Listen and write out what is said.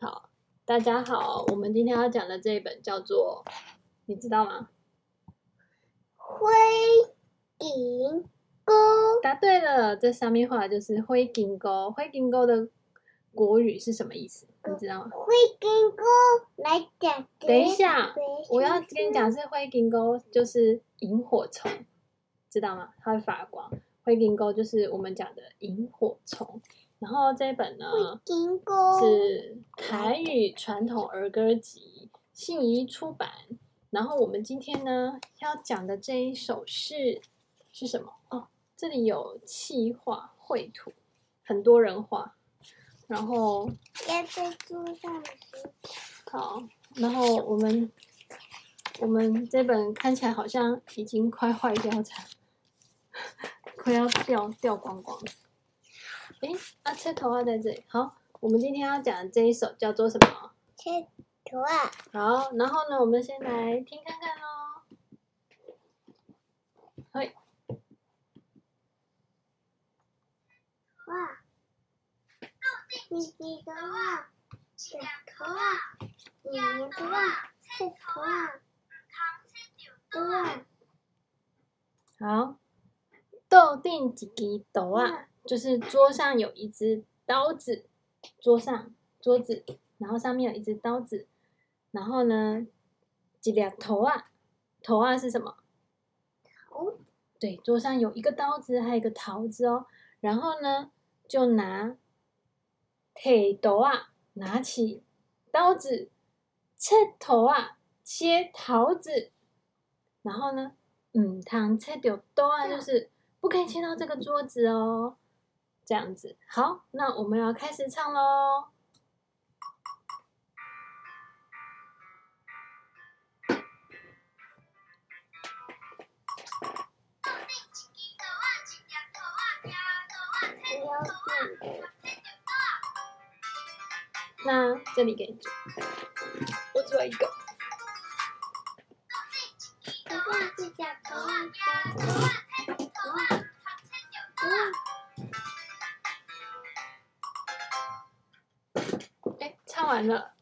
好，大家好，我们今天要讲的这一本叫做，你知道吗？灰金钩。答对了，这上面画的就是灰金钩。灰金钩的国语是什么意思？你知道吗？灰金钩来讲。等一下，我要跟你讲，是灰金钩就是萤火虫，知道吗？它会发光。灰金钩就是我们讲的萤火虫。然后这一本呢，是台语传统儿歌集，信宜出版。然后我们今天呢要讲的这一首是是什么？哦，这里有气画绘图，很多人画。然后要在桌上好，然后我们我们这本看起来好像已经快坏掉，才 快要掉掉光光了。哎，啊，切头啊，在这里。好，我们今天要讲的这一首叫做什么？切头啊。好，然后呢，我们先来听看看喽。嘿。哇。你几个哇？切头啊！你个哇？切头啊！对。好，豆定几支豆啊？就是桌上有一只刀子，桌上桌子，然后上面有一只刀子，然后呢，几粒头啊？头啊是什么？桃。对，桌上有一个刀子，还有一个桃子哦。然后呢，就拿铁刀啊，拿起刀子，切头啊，切桃子。然后呢，嗯，糖切掉刀啊，就是不可以切到这个桌子哦。这样子，好，那我们要开始唱喽。那这里给你做，我做一个。完了。